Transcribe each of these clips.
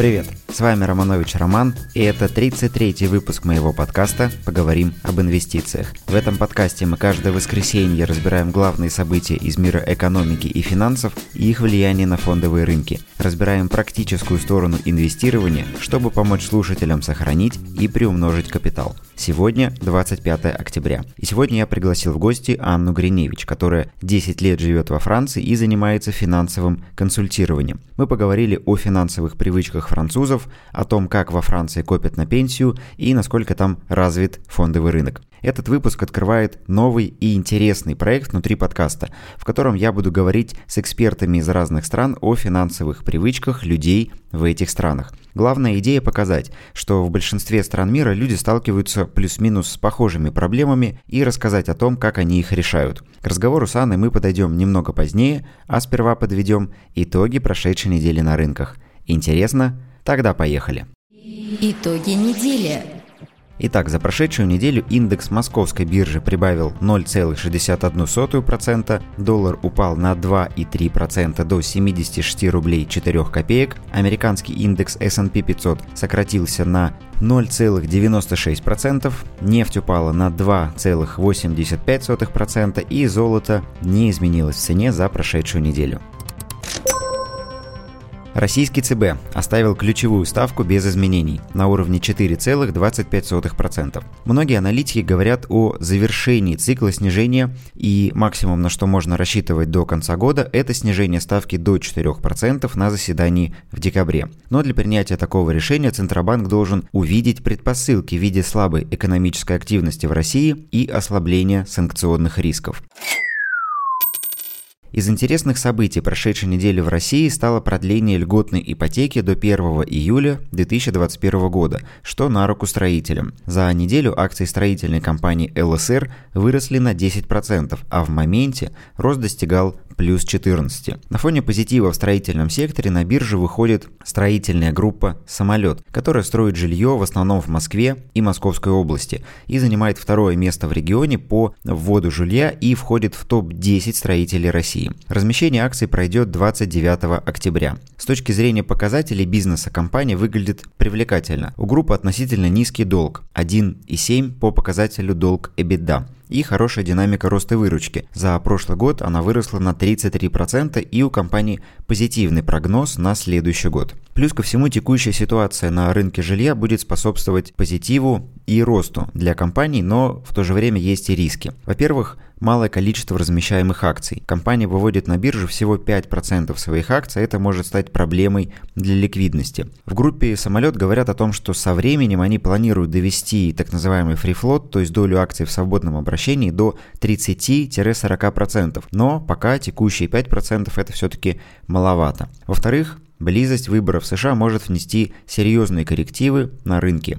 Привет, с вами Романович Роман, и это 33-й выпуск моего подкаста «Поговорим об инвестициях». В этом подкасте мы каждое воскресенье разбираем главные события из мира экономики и финансов и их влияние на фондовые рынки. Разбираем практическую сторону инвестирования, чтобы помочь слушателям сохранить и приумножить капитал. Сегодня 25 октября. И сегодня я пригласил в гости Анну Гриневич, которая 10 лет живет во Франции и занимается финансовым консультированием. Мы поговорили о финансовых привычках французов, о том, как во Франции копят на пенсию и насколько там развит фондовый рынок. Этот выпуск открывает новый и интересный проект внутри подкаста, в котором я буду говорить с экспертами из разных стран о финансовых привычках людей в этих странах. Главная идея показать, что в большинстве стран мира люди сталкиваются плюс-минус с похожими проблемами и рассказать о том, как они их решают. К разговору с Анной мы подойдем немного позднее, а сперва подведем итоги прошедшей недели на рынках. Интересно? Тогда поехали. Итоги недели. Итак, за прошедшую неделю индекс московской биржи прибавил 0,61%, доллар упал на 2,3% до 76 рублей 4 копеек, американский индекс S&P 500 сократился на 0,96%, нефть упала на 2,85% и золото не изменилось в цене за прошедшую неделю. Российский ЦБ оставил ключевую ставку без изменений на уровне 4,25%. Многие аналитики говорят о завершении цикла снижения и максимум, на что можно рассчитывать до конца года, это снижение ставки до 4% на заседании в декабре. Но для принятия такого решения Центробанк должен увидеть предпосылки в виде слабой экономической активности в России и ослабления санкционных рисков. Из интересных событий прошедшей недели в России стало продление льготной ипотеки до 1 июля 2021 года, что на руку строителям. За неделю акции строительной компании ЛСР выросли на 10%, а в моменте рост достигал плюс 14. На фоне позитива в строительном секторе на бирже выходит строительная группа «Самолет», которая строит жилье в основном в Москве и Московской области и занимает второе место в регионе по вводу жилья и входит в топ-10 строителей России. Размещение акций пройдет 29 октября. С точки зрения показателей бизнеса компания выглядит привлекательно. У группы относительно низкий долг – 1,7 по показателю долг EBITDA и хорошая динамика роста выручки. За прошлый год она выросла на 33% и у компании позитивный прогноз на следующий год. Плюс ко всему текущая ситуация на рынке жилья будет способствовать позитиву и росту для компаний, но в то же время есть и риски. Во-первых, малое количество размещаемых акций. Компания выводит на биржу всего 5% своих акций, это может стать проблемой для ликвидности. В группе «Самолет» говорят о том, что со временем они планируют довести так называемый фрифлот, то есть долю акций в свободном обращении, до 30-40%. Но пока текущие 5% это все-таки маловато. Во-вторых, близость выборов США может внести серьезные коррективы на рынке.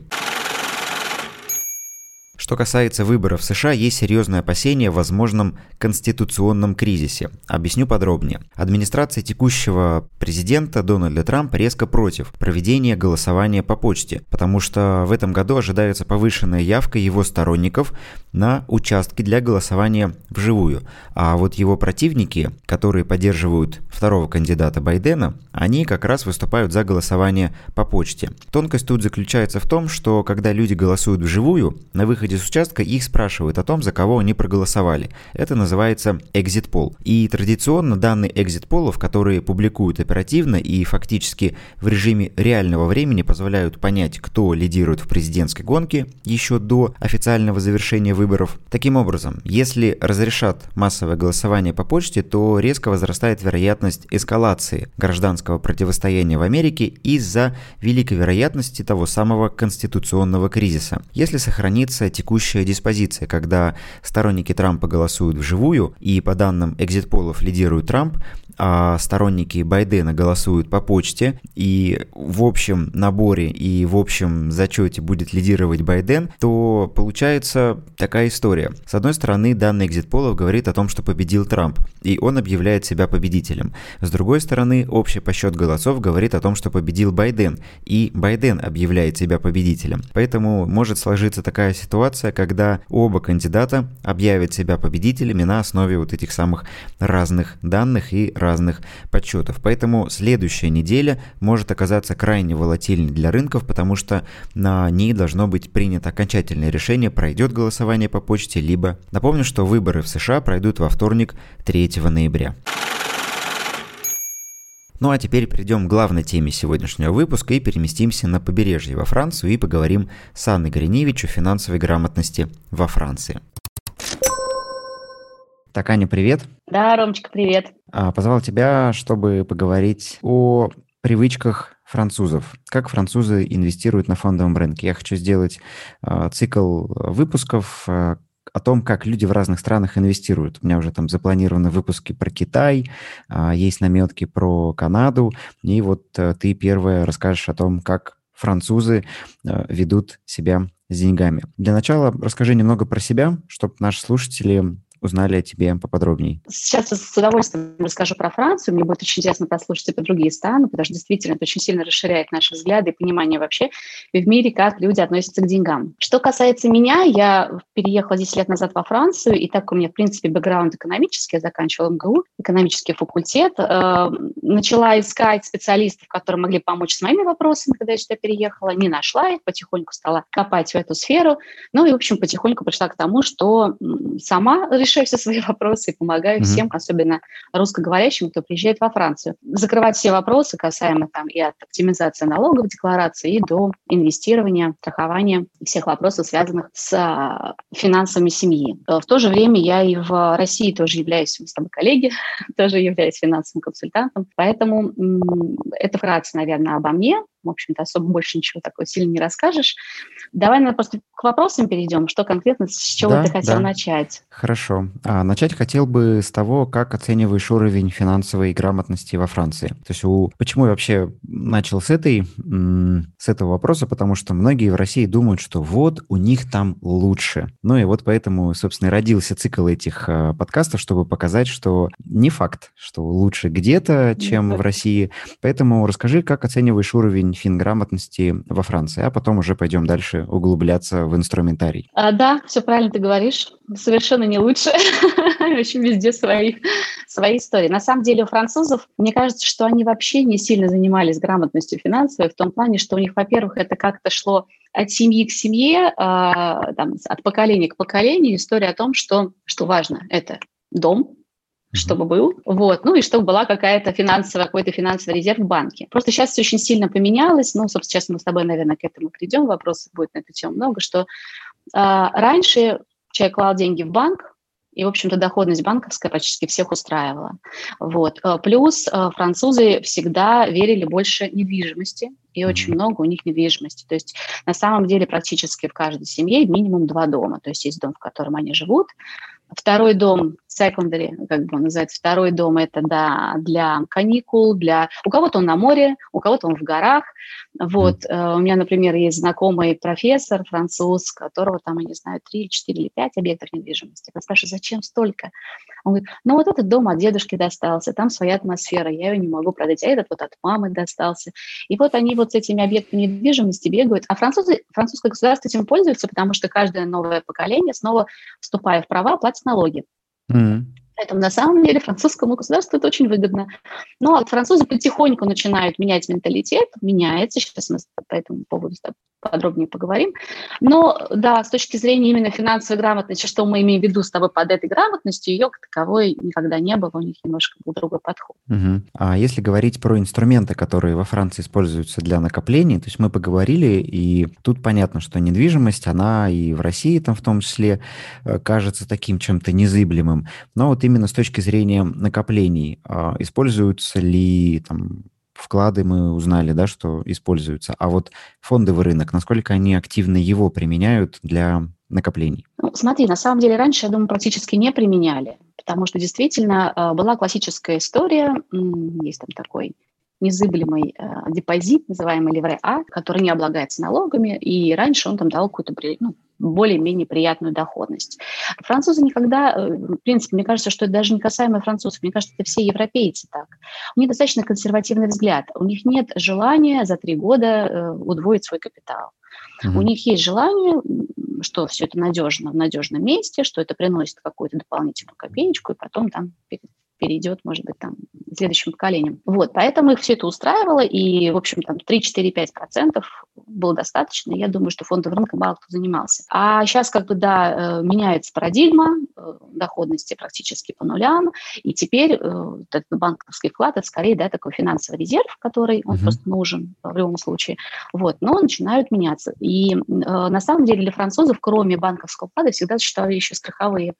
Что касается выборов в США, есть серьезные опасения о возможном конституционном кризисе. Объясню подробнее. Администрация текущего президента Дональда Трампа резко против проведения голосования по почте, потому что в этом году ожидается повышенная явка его сторонников на участки для голосования вживую. А вот его противники, которые поддерживают второго кандидата Байдена, они как раз выступают за голосование по почте. Тонкость тут заключается в том, что когда люди голосуют вживую, на выходе с участка их спрашивают о том, за кого они проголосовали. Это называется exit poll. И традиционно данные exit полов, которые публикуют оперативно и фактически в режиме реального времени позволяют понять, кто лидирует в президентской гонке еще до официального завершения выборов. Таким образом, если разрешат массовое голосование по почте, то резко возрастает вероятность эскалации гражданского противостояния в Америке из-за великой вероятности того самого конституционного кризиса. Если сохранится текущая диспозиция, когда сторонники Трампа голосуют вживую, и по данным экзит-полов лидирует Трамп, а сторонники Байдена голосуют по почте, и в общем наборе и в общем зачете будет лидировать Байден, то получается такая история. С одной стороны, данный экзит полов говорит о том, что победил Трамп, и он объявляет себя победителем. С другой стороны, общий посчет голосов говорит о том, что победил Байден, и Байден объявляет себя победителем. Поэтому может сложиться такая ситуация, когда оба кандидата объявят себя победителями на основе вот этих самых разных данных и разных разных подсчетов. Поэтому следующая неделя может оказаться крайне волатильной для рынков, потому что на ней должно быть принято окончательное решение, пройдет голосование по почте, либо... Напомню, что выборы в США пройдут во вторник 3 ноября. Ну а теперь перейдем к главной теме сегодняшнего выпуска и переместимся на побережье во Францию и поговорим с Анной Гриневич о финансовой грамотности во Франции. Так, Аня, привет. Да, Ромочка, привет. А, позвал тебя, чтобы поговорить о привычках французов. Как французы инвестируют на фондовом рынке. Я хочу сделать э, цикл выпусков, э, о том, как люди в разных странах инвестируют. У меня уже там запланированы выпуски про Китай, а, есть наметки про Канаду, и вот э, ты первая расскажешь о том, как французы э, ведут себя с деньгами. Для начала расскажи немного про себя, чтобы наши слушатели узнали о тебе поподробнее? Сейчас с удовольствием расскажу про Францию. Мне будет очень интересно послушать и про другие страны, потому что действительно это очень сильно расширяет наши взгляды и понимание вообще в мире, как люди относятся к деньгам. Что касается меня, я переехала 10 лет назад во Францию, и так у меня, в принципе, бэкграунд экономический, я заканчивала МГУ, экономический факультет, э, начала искать специалистов, которые могли помочь с моими вопросами, когда я сюда переехала, не нашла их, потихоньку стала копать в эту сферу, ну и, в общем, потихоньку пришла к тому, что сама решила решаю все свои вопросы и помогаю mm-hmm. всем, особенно русскоговорящим, кто приезжает во Францию. Закрывать все вопросы касаемо там и от оптимизации налоговой декларации и до инвестирования, страхования всех вопросов, связанных с а, финансами семьи. Э, в то же время я и в России тоже являюсь, мы с тобой коллеги, тоже являюсь финансовым консультантом, поэтому это вкратце, наверное, обо мне в общем-то, особо больше ничего такого сильно не расскажешь. Давай, наверное, просто к вопросам перейдем. Что конкретно, с чего да, ты хотел да. начать? Хорошо. А, начать хотел бы с того, как оцениваешь уровень финансовой грамотности во Франции. То есть у... почему я вообще начал с, этой, с этого вопроса? Потому что многие в России думают, что вот у них там лучше. Ну и вот поэтому, собственно, и родился цикл этих а, подкастов, чтобы показать, что не факт, что лучше где-то, чем в России. Поэтому расскажи, как оцениваешь уровень уровень финграмотности во Франции, а потом уже пойдем дальше углубляться в инструментарий. А, да, все правильно ты говоришь. Совершенно не лучше. Очень везде свои, свои истории. На самом деле у французов, мне кажется, что они вообще не сильно занимались грамотностью финансовой, в том плане, что у них, во-первых, это как-то шло от семьи к семье, а, там, от поколения к поколению. История о том, что, что важно, это дом, чтобы был, вот, ну и чтобы была какая-то финансовая, какой-то финансовый резерв в банке. Просто сейчас все очень сильно поменялось, ну, собственно, сейчас мы с тобой, наверное, к этому придем, вопросов будет на эту тему много, что э, раньше человек клал деньги в банк, и, в общем-то, доходность банковская практически всех устраивала. Вот. А, плюс а, французы всегда верили больше недвижимости, и очень много у них недвижимости. То есть на самом деле практически в каждой семье минимум два дома. То есть есть дом, в котором они живут, Второй дом, secondary, как бы он называется, второй дом это да, для каникул, для... У кого-то он на море, у кого-то он в горах. Вот, mm. у меня, например, есть знакомый профессор француз, которого там, я не знаю, три, четыре или пять объектов недвижимости. Я спрашиваю, зачем столько? Он говорит, ну вот этот дом от дедушки достался, там своя атмосфера, я ее не могу продать, а этот вот от мамы достался. И вот они вот с этими объектами недвижимости бегают. А французы, французское государство этим пользуется, потому что каждое новое поколение, снова вступая в права, платит налоги. Mm-hmm. Поэтому на самом деле французскому государству это очень выгодно. Но ну, а французы потихоньку начинают менять менталитет, меняется. Сейчас мы по этому поводу подробнее поговорим. Но да, с точки зрения именно финансовой грамотности, что мы имеем в виду с тобой под этой грамотностью, ее как таковой никогда не было, у них немножко был другой подход. Угу. А если говорить про инструменты, которые во Франции используются для накоплений, то есть мы поговорили, и тут понятно, что недвижимость, она и в России там в том числе э, кажется таким чем-то незыблемым, но вот именно с точки зрения накоплений, а, используются ли там вклады мы узнали, да, что используются. А вот фондовый рынок, насколько они активно его применяют для накоплений? Ну, смотри, на самом деле раньше, я думаю, практически не применяли, потому что действительно а, была классическая история, есть там такой незыблемый э, депозит, называемый Левре А, который не облагается налогами, и раньше он там дал какую-то ну, более-менее приятную доходность. Французы никогда, э, в принципе, мне кажется, что это даже не касаемо французов, мне кажется, это все европейцы так. У них достаточно консервативный взгляд, у них нет желания за три года э, удвоить свой капитал. Mm-hmm. У них есть желание, что все это надежно в надежном месте, что это приносит какую-то дополнительную копеечку, и потом там перейдет, может быть, там следующим поколениям. Вот, поэтому их все это устраивало, и, в общем, там 3-4-5% было достаточно. Я думаю, что фондовый рынок мало кто занимался. А сейчас, как бы, да, э, меняется парадигма, э, доходности практически по нулям, и теперь э, этот банковский вклад, это скорее, да, такой финансовый резерв, который он uh-huh. просто нужен в любом случае. Вот, но начинают меняться. И на самом деле для французов, кроме банковского вклада, всегда существовали еще страховые,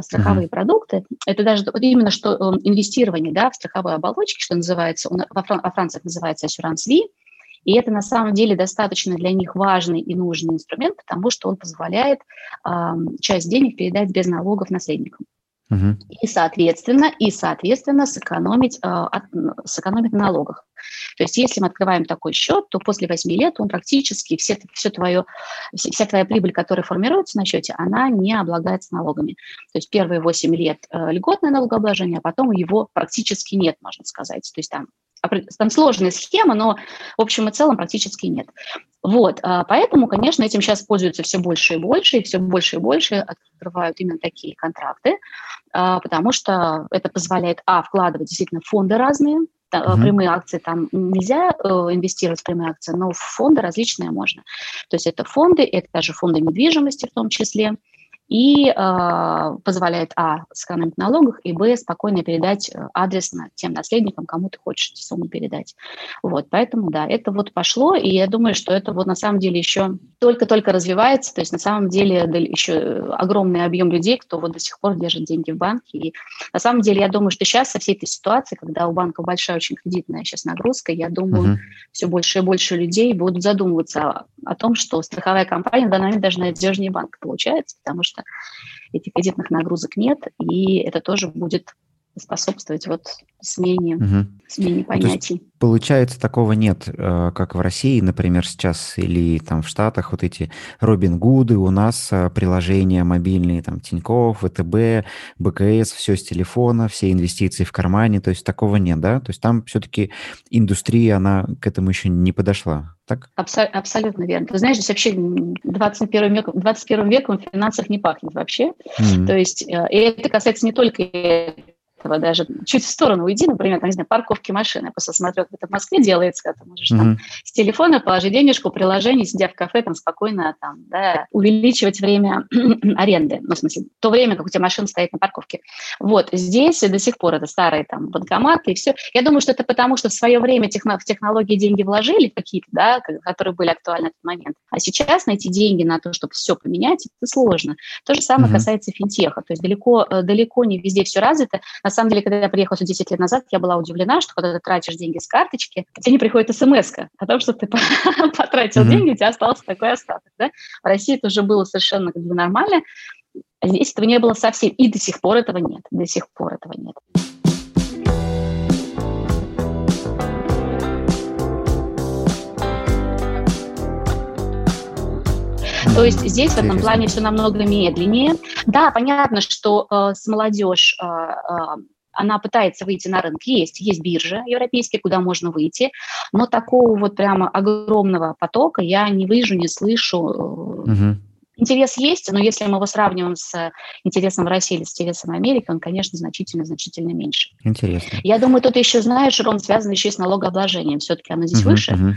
страховые uh-huh. продукты. Это даже именно что инвестирование, да, в страховой оболочке, что называется, во, Фран- во Франции называется assurance vie, и это на самом деле достаточно для них важный и нужный инструмент, потому что он позволяет э, часть денег передать без налогов наследникам. Угу. И, соответственно, и, соответственно, сэкономить, э, от, сэкономить на налогах. То есть если мы открываем такой счет, то после 8 лет он практически, все, все твое, вся твоя прибыль, которая формируется на счете, она не облагается налогами. То есть первые 8 лет э, льготное налогообложение, а потом его практически нет, можно сказать. То есть там там сложная схема, но в общем и целом практически нет. Вот, а, поэтому, конечно, этим сейчас пользуются все больше и больше, и все больше и больше открывают именно такие контракты, а, потому что это позволяет, а, вкладывать действительно фонды разные, Uh-huh. Прямые акции там нельзя э, инвестировать в прямые акции, но в фонды различные можно. То есть это фонды, это даже фонды недвижимости в том числе, и э, позволяет, а, сэкономить налогах, и, б, спокойно передать э, адресно тем наследникам, кому ты хочешь эти суммы передать. Вот, поэтому, да, это вот пошло, и я думаю, что это вот на самом деле еще только-только развивается, то есть на самом деле еще огромный объем людей, кто вот до сих пор держит деньги в банке, и на самом деле я думаю, что сейчас со всей этой ситуации, когда у банка большая очень кредитная сейчас нагрузка, я думаю, uh-huh. все больше и больше людей будут задумываться о, о том, что страховая компания в данный момент даже надежнее банка получается, потому что этих кредитных нагрузок нет, и это тоже будет способствовать вот смене, угу. смене ну, понятий. Ну, получается, такого нет, э, как в России, например, сейчас, или там в Штатах вот эти Робин Гуды, у нас э, приложения мобильные, там Тинькофф, ВТБ, БКС, все с телефона, все инвестиции в кармане, то есть такого нет, да? То есть там все-таки индустрия, она к этому еще не подошла. Так? Абсо- абсолютно верно. Ты знаешь, здесь вообще 21 веком, 21 веком в финансах не пахнет вообще. Mm-hmm. То есть э, и это касается не только этого даже чуть в сторону уйди, например, там, не знаю, парковки машины. Я просто смотрю, как это в Москве делается, когда ты можешь mm-hmm. там с телефона положить денежку, приложение, сидя в кафе, там спокойно там, да, увеличивать время аренды. Ну, в смысле, то время, как у тебя машина стоит на парковке. Вот, здесь до сих пор это старые там банкоматы и все. Я думаю, что это потому, что в свое время техно- в технологии деньги вложили какие-то, да, которые были актуальны в этот момент. А сейчас найти деньги на то, чтобы все поменять, это сложно. То же самое mm-hmm. касается финтеха. То есть далеко, э, далеко не везде все развито. На самом деле, когда я приехала 10 лет назад, я была удивлена, что когда ты тратишь деньги с карточки, тебе не приходит смс о том, что ты потратил mm-hmm. деньги, у тебя остался такой остаток. Да? В России это уже было совершенно как бы нормально, здесь этого не было совсем, и до сих пор этого нет, до сих пор этого нет. То есть здесь в этом плане все намного медленнее. Да, понятно, что э, с молодежь э, э, она пытается выйти на рынок. Есть, есть биржи европейские, куда можно выйти, но такого вот прямо огромного потока я не вижу, не слышу. Угу. Интерес есть, но если мы его сравниваем с интересом в России или с интересом в Америке, он, конечно, значительно-значительно меньше. Интересно. Я думаю, тут еще, знаешь, Ром, связан еще и с налогообложением. Все-таки оно здесь uh выше. uh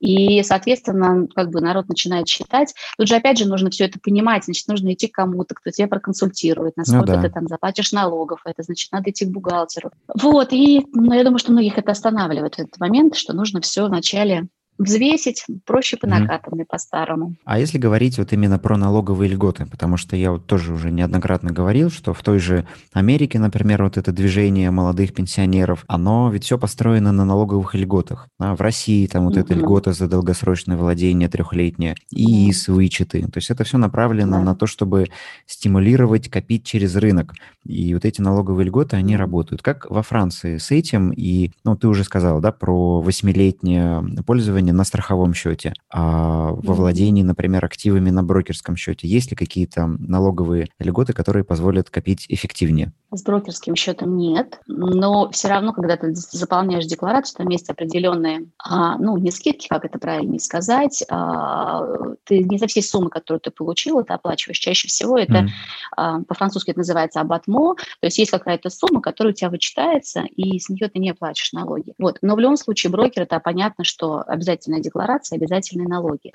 И, соответственно, как бы народ начинает считать. Тут же, опять же, нужно все это понимать. Значит, нужно идти к кому-то, кто тебя проконсультирует, насколько ну, да. ты там заплатишь налогов. Это значит, надо идти к бухгалтеру. Вот, и ну, я думаю, что многих это останавливает в этот момент, что нужно все вначале взвесить, проще по накатанной, mm. по-старому. А если говорить вот именно про налоговые льготы, потому что я вот тоже уже неоднократно говорил, что в той же Америке, например, вот это движение молодых пенсионеров, оно ведь все построено на налоговых льготах. А в России там вот mm-hmm. эта льгота за долгосрочное владение трехлетнее, ИИС, mm-hmm. вычеты. То есть это все направлено yeah. на то, чтобы стимулировать, копить через рынок. И вот эти налоговые льготы, они работают. Как во Франции с этим? И, ну, ты уже сказал, да, про восьмилетнее пользование инвестирования на страховом счете, а во владении, например, активами на брокерском счете? Есть ли какие-то налоговые льготы, которые позволят копить эффективнее? С брокерским счетом нет, но все равно, когда ты заполняешь декларацию, там есть определенные, а, ну, не скидки, как это правильно сказать, а, ты не за все суммы, которые ты получил, это оплачиваешь. Чаще всего это, mm. по-французски это называется абатмо, то есть есть какая-то сумма, которая у тебя вычитается, и с нее ты не платишь налоги. Вот. Но в любом случае брокер, это понятно, что обязательная декларация, обязательные налоги.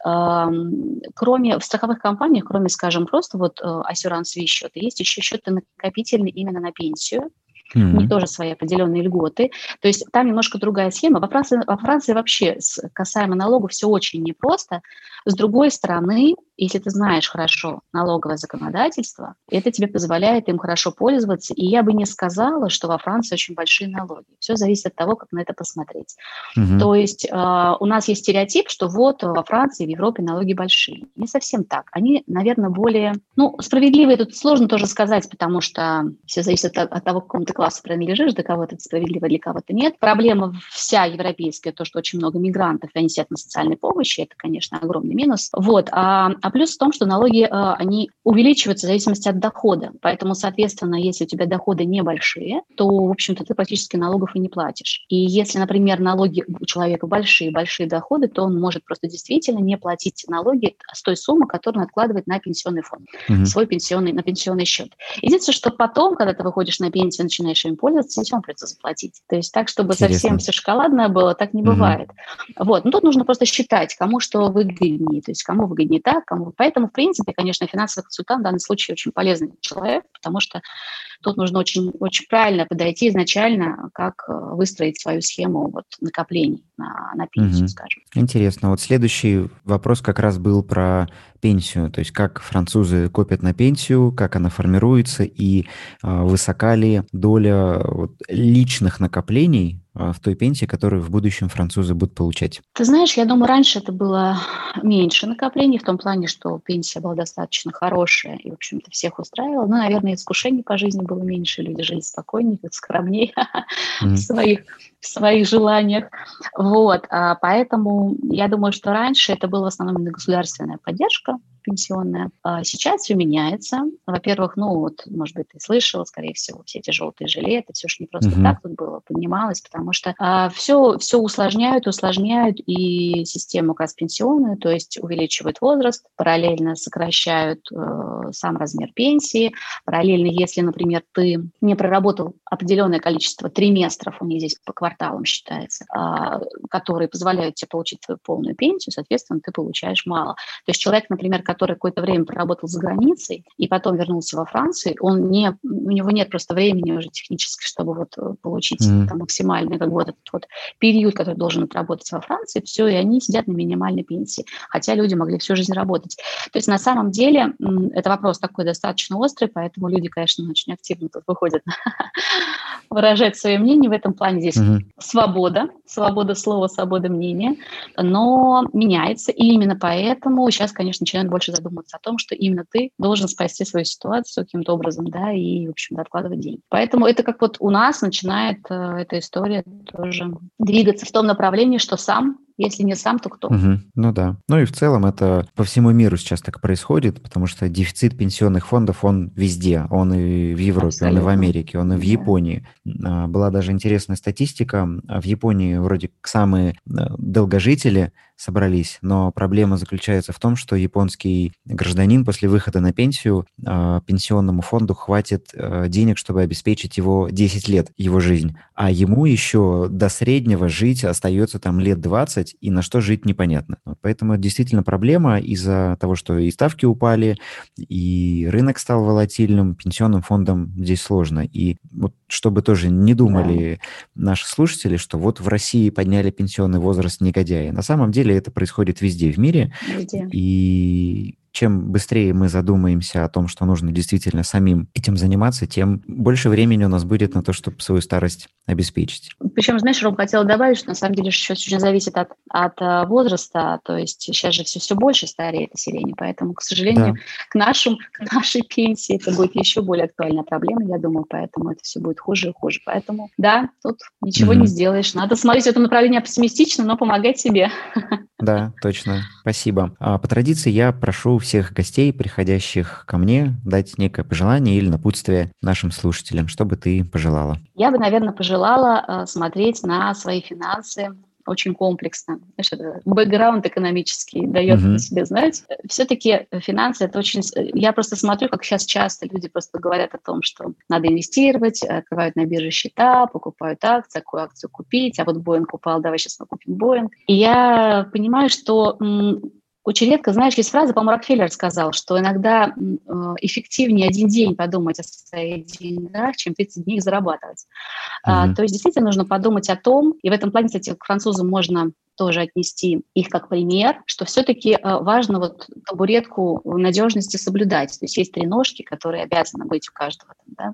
Кроме, в страховых компаниях, кроме, скажем, просто вот Assurance V счета, есть еще счеты накопительные именно на пенсию, Mm-hmm. У них тоже свои определенные льготы. То есть там немножко другая схема. Во Франции, во Франции вообще касаемо налогов все очень непросто. С другой стороны, если ты знаешь хорошо налоговое законодательство, это тебе позволяет им хорошо пользоваться. И я бы не сказала, что во Франции очень большие налоги. Все зависит от того, как на это посмотреть. Угу. То есть э, у нас есть стереотип, что вот во Франции, в Европе налоги большие. Не совсем так. Они, наверное, более... Ну, справедливые тут сложно тоже сказать, потому что все зависит от, от того, к какому ты классу принадлежишь, для кого-то это справедливо, для кого-то нет. Проблема вся европейская, то, что очень много мигрантов, и они сидят на социальной помощи, это, конечно, огромный минус. Вот. А, а плюс в том, что налоги, а, они увеличиваются в зависимости от дохода. Поэтому, соответственно, если у тебя доходы небольшие, то, в общем-то, ты практически налогов и не платишь. И если, например, налоги у человека большие, большие доходы, то он может просто действительно не платить налоги с той суммы, которую он откладывает на пенсионный фонд, угу. свой пенсионный, на пенсионный счет. Единственное, что потом, когда ты выходишь на пенсию, начинаешь им пользоваться, все равно придется заплатить. То есть так, чтобы Интересно. совсем все шоколадное было, так не угу. бывает. Вот. Но тут нужно просто считать, кому что выгоднее, то есть кому выгоднее так, кому... Поэтому, в принципе, конечно, финансовый консультант в данном случае очень полезный человек, потому что тут нужно очень, очень правильно подойти изначально, как э, выстроить свою схему вот, накоплений на, на пенсию, угу. скажем. Интересно. Вот следующий вопрос как раз был про пенсию, то есть как французы копят на пенсию, как она формируется и э, высока ли доля личных накоплений а, в той пенсии, которую в будущем французы будут получать? Ты знаешь, я думаю, раньше это было меньше накоплений, в том плане, что пенсия была достаточно хорошая и, в общем-то, всех устраивала. Ну, наверное, искушений по жизни было меньше, люди жили спокойнее, скромнее в своих в своих желаниях. Вот, а поэтому я думаю, что раньше это была в основном государственная поддержка, пенсионная. А сейчас все меняется. Во-первых, ну вот, может быть, ты слышал, скорее всего, все эти желтые жилеты, все же не просто угу. так тут было, поднималось, потому что а, все, все усложняют, усложняют и систему как раз пенсионную, то есть увеличивают возраст, параллельно сокращают э, сам размер пенсии, параллельно, если, например, ты не проработал определенное количество триместров, у них здесь по кварталам считается, а, которые позволяют тебе получить твою полную пенсию, соответственно, ты получаешь мало. То есть человек, например, который какое-то время проработал за границей и потом вернулся во Францию, он не, у него нет просто времени уже технически, чтобы вот э, получить mm. там, максимальный как бы, вот этот вот период, который должен отработать во Франции, все, и они сидят на минимальной пенсии, хотя люди могли всю жизнь работать. То есть на самом деле это вопрос такой достаточно острый, поэтому люди, конечно, очень активно тут выходят выражать свое мнение в этом плане. Здесь mm свобода, свобода слова, свобода мнения, но меняется, и именно поэтому сейчас, конечно, начинают больше больше задуматься о том, что именно ты должен спасти свою ситуацию каким-то образом, да, и, в общем, откладывать деньги. Поэтому это как вот у нас начинает э, эта история тоже двигаться в том направлении, что сам если не сам, то кто? Угу. Ну да. Ну и в целом это по всему миру сейчас так происходит, потому что дефицит пенсионных фондов, он везде. Он и в Европе, Абсолютно. он и в Америке, он и в да. Японии. А, была даже интересная статистика. В Японии вроде самые э, долгожители собрались, но проблема заключается в том, что японский гражданин после выхода на пенсию э, пенсионному фонду хватит э, денег, чтобы обеспечить его 10 лет, его жизнь, а ему еще до среднего жить остается там лет 20, и на что жить непонятно. Вот поэтому это действительно проблема из-за того, что и ставки упали, и рынок стал волатильным, пенсионным фондам здесь сложно. И вот чтобы тоже не думали да. наши слушатели, что вот в России подняли пенсионный возраст негодяи. На самом деле это происходит везде в мире. Везде. И чем быстрее мы задумаемся о том, что нужно действительно самим этим заниматься, тем больше времени у нас будет на то, чтобы свою старость обеспечить. Причем, знаешь, Ром, хотела добавить, что на самом деле еще очень зависит от, от э, возраста, то есть сейчас же все, все больше стареет население, поэтому, к сожалению, да. к, нашим, к нашей пенсии это будет еще более актуальная проблема, я думаю, поэтому это все будет хуже и хуже. Поэтому, да, тут ничего mm-hmm. не сделаешь. Надо смотреть в этом направлении оптимистично, но помогать себе. Да, точно. Спасибо. А по традиции я прошу всех гостей, приходящих ко мне, дать некое пожелание или напутствие нашим слушателям. Что бы ты пожелала? Я бы, наверное, пожелала э, смотреть на свои финансы очень комплексно. Знаешь, это бэкграунд экономический дает mm-hmm. себе знать. Все-таки финансы это очень... Я просто смотрю, как сейчас часто люди просто говорят о том, что надо инвестировать, открывают на бирже счета, покупают акции, какую акцию купить, а вот Боинг упал, давай сейчас мы купим Боинг. И я понимаю, что очень редко, знаешь, есть фраза, по-моему, Рокфеллер сказал, что иногда э, эффективнее один день подумать о своих деньгах, чем 30 дней их зарабатывать. Mm-hmm. То есть действительно нужно подумать о том, и в этом плане, кстати, к французам можно тоже отнести их как пример, что все-таки э, важно вот табуретку надежности соблюдать. То есть есть три ножки, которые обязаны быть у каждого. Там, да?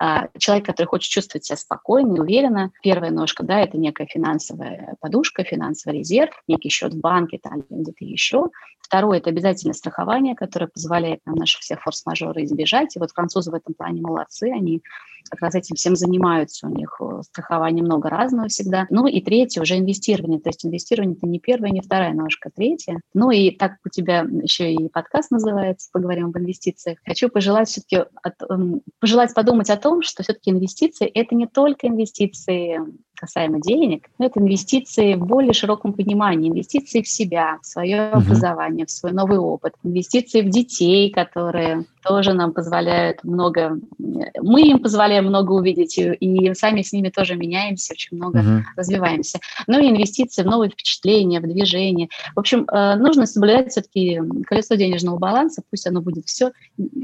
А, человек, который хочет чувствовать себя спокойно и уверенно, первая ножка, да, это некая финансовая подушка, финансовый резерв, некий счет в банке там, где-то еще. Второе – это обязательное страхование, которое позволяет нам наши все форс-мажоры избежать. И вот французы в этом плане молодцы, они как раз этим всем занимаются, у них э, страхование много разного всегда. Ну и третье уже инвестирование, то есть инвестирование – это не первая, не вторая ножка, третья. Ну и так у тебя еще и подкаст называется «Поговорим об инвестициях». Хочу пожелать все-таки, эм, пожелать подумать о том, что все-таки инвестиции – это не только инвестиции касаемо денег, но это инвестиции в более широком понимании, инвестиции в себя, в свое uh-huh. образование, в свой новый опыт, инвестиции в детей, которые тоже нам позволяют много, мы им позволяем много увидеть, и сами с ними тоже меняемся, очень много uh-huh. развиваемся. Ну и инвестиции в новые впечатления, в движение. В общем, э, нужно соблюдать все-таки колесо денежного баланса, пусть оно будет все,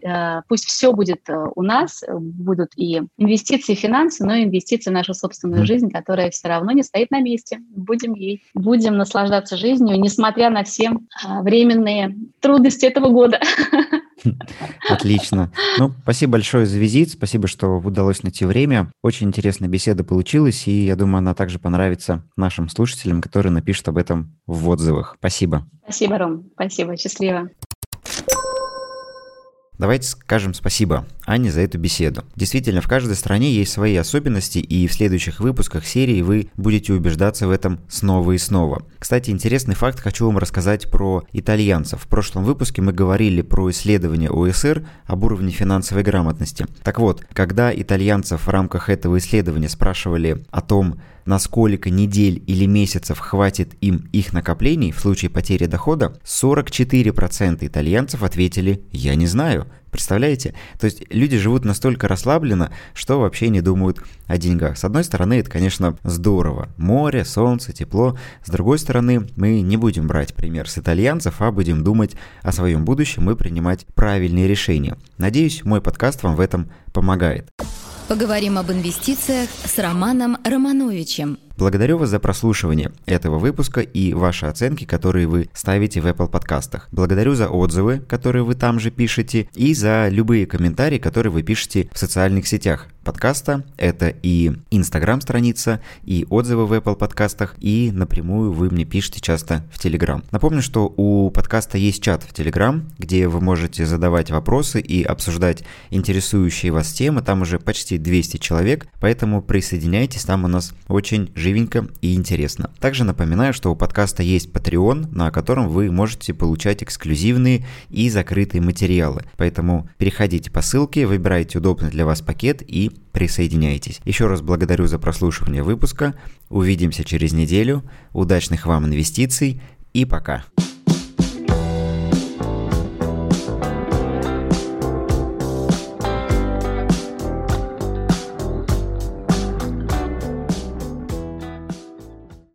э, пусть все будет э, у нас, будут и инвестиции, финансы, но и инвестиции в нашу собственную uh-huh. жизнь, которая все равно не стоит на месте. Будем ей, будем наслаждаться жизнью, несмотря на все временные трудности этого года. Отлично. Ну, спасибо большое за визит, спасибо, что удалось найти время. Очень интересная беседа получилась, и я думаю, она также понравится нашим слушателям, которые напишут об этом в отзывах. Спасибо. Спасибо, Ром. Спасибо. Счастливо. Давайте скажем спасибо Ане за эту беседу. Действительно, в каждой стране есть свои особенности, и в следующих выпусках серии вы будете убеждаться в этом снова и снова. Кстати, интересный факт хочу вам рассказать про итальянцев. В прошлом выпуске мы говорили про исследование ОСР об уровне финансовой грамотности. Так вот, когда итальянцев в рамках этого исследования спрашивали о том, на сколько недель или месяцев хватит им их накоплений в случае потери дохода, 44% итальянцев ответили «я не знаю». Представляете? То есть люди живут настолько расслабленно, что вообще не думают о деньгах. С одной стороны, это, конечно, здорово. Море, солнце, тепло. С другой стороны, мы не будем брать пример с итальянцев, а будем думать о своем будущем и принимать правильные решения. Надеюсь, мой подкаст вам в этом помогает. Поговорим об инвестициях с Романом Романовичем. Благодарю вас за прослушивание этого выпуска и ваши оценки, которые вы ставите в Apple подкастах. Благодарю за отзывы, которые вы там же пишете, и за любые комментарии, которые вы пишете в социальных сетях подкаста. Это и Instagram страница, и отзывы в Apple подкастах, и напрямую вы мне пишете часто в Telegram. Напомню, что у подкаста есть чат в Telegram, где вы можете задавать вопросы и обсуждать интересующие вас темы. Там уже почти 200 человек, поэтому присоединяйтесь, там у нас очень живенько и интересно. Также напоминаю, что у подкаста есть Patreon, на котором вы можете получать эксклюзивные и закрытые материалы. Поэтому переходите по ссылке, выбирайте удобный для вас пакет и присоединяйтесь. Еще раз благодарю за прослушивание выпуска. Увидимся через неделю. Удачных вам инвестиций и пока.